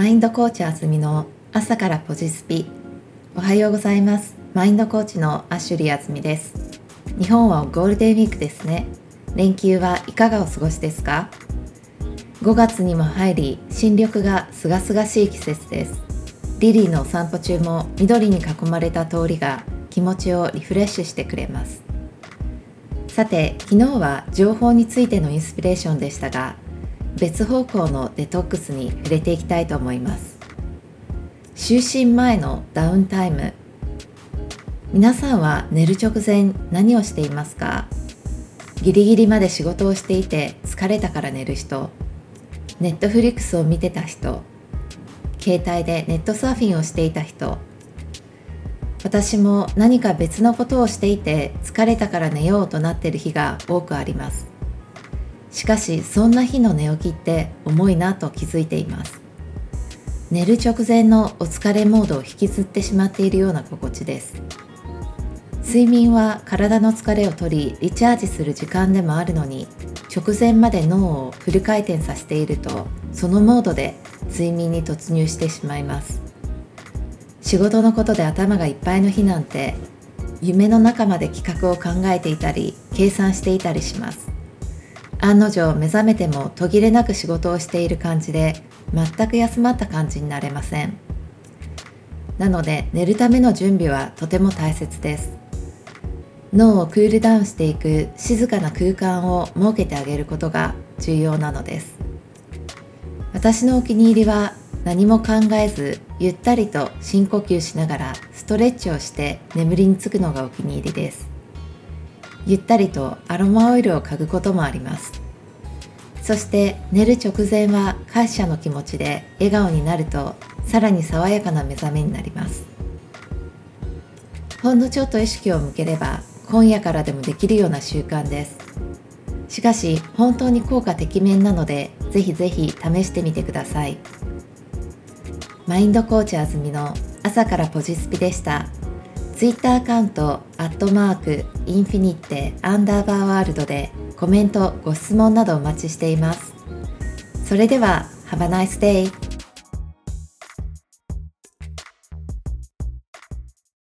マインドコーチあずみの朝からポジスピ。おはようございます。マインドコーチのアシュリーあずみです。日本はゴールデンウィークですね。連休はいかがお過ごしですか？5月にも入り新緑がすがすがしい季節です。リリーの散歩中も緑に囲まれた通りが気持ちをリフレッシュしてくれます。さて昨日は情報についてのインスピレーションでしたが別方向のデトックスに触れていきたいと思います。就寝前のダウンタイム。皆さんは寝る直前何をしていますか？ギリギリまで仕事をしていて疲れたから寝る人。ネットフリックスを見てた人。携帯でネットサーフィンをしていた人。私も何か別のことをしていて疲れたから寝ようとなっている日が多くあります。しかしそんな日の寝起きって重いなと気づいています。寝る直前のお疲れモードを引きずってしまっているような心地です。睡眠は体の疲れを取りリチャージする時間でもあるのに直前まで脳をフル回転させているとそのモードで睡眠に突入してしまいます。仕事のことで頭がいっぱいの日なんて夢の中まで企画を考えていたり計算していたりします。案の定目覚めても途切れなく仕事をしている感じで全く休まった感じになれません。なので寝るための準備はとても大切です。脳をクールダウンしていく静かな空間を設けてあげることが重要なのです。私のお気に入りは何も考えずゆったりと深呼吸しながらストレッチをして眠りにつくのがお気に入りです。ゆったりとアロマオイルを嗅ぐこともあります。そして寝る直前は感謝の気持ちで笑顔になるとさらに爽やかな目覚めになります。ほんのちょっと意識を向ければ今夜からでもできるような習慣です。しかし本当に効果てきめんなのでぜひぜひ試してみてください。マインドコーチあずみの朝からポジスピでした。ツイッターアカウント、アットマーク、インフィニッテ、アンダーバーワールドでコメント、ご質問などお待ちしています。それでは、Have a nice day!